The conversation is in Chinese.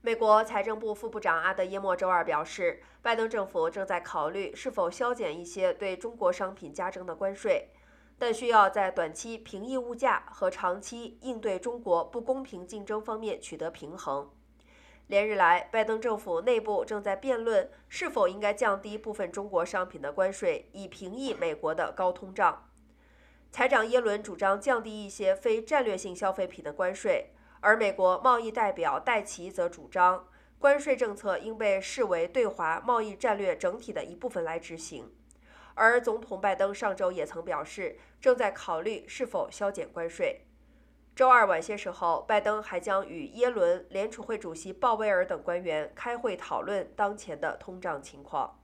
美国财政部副部长阿德耶莫周二表示，拜登政府正在考虑是否削减一些对中国商品加征的关税，但需要在短期平抑物价和长期应对中国不公平竞争方面取得平衡。连日来，拜登政府内部正在辩论是否应该降低部分中国商品的关税，以平抑美国的高通胀。财长耶伦主张降低一些非战略性消费品的关税。而美国贸易代表戴奇则主张，关税政策应被视为对华贸易战略整体的一部分来执行。而总统拜登上周也曾表示，正在考虑是否削减关税。周二晚些时候，拜登还将与耶伦、联储会主席鲍威尔等官员开会讨论当前的通胀情况。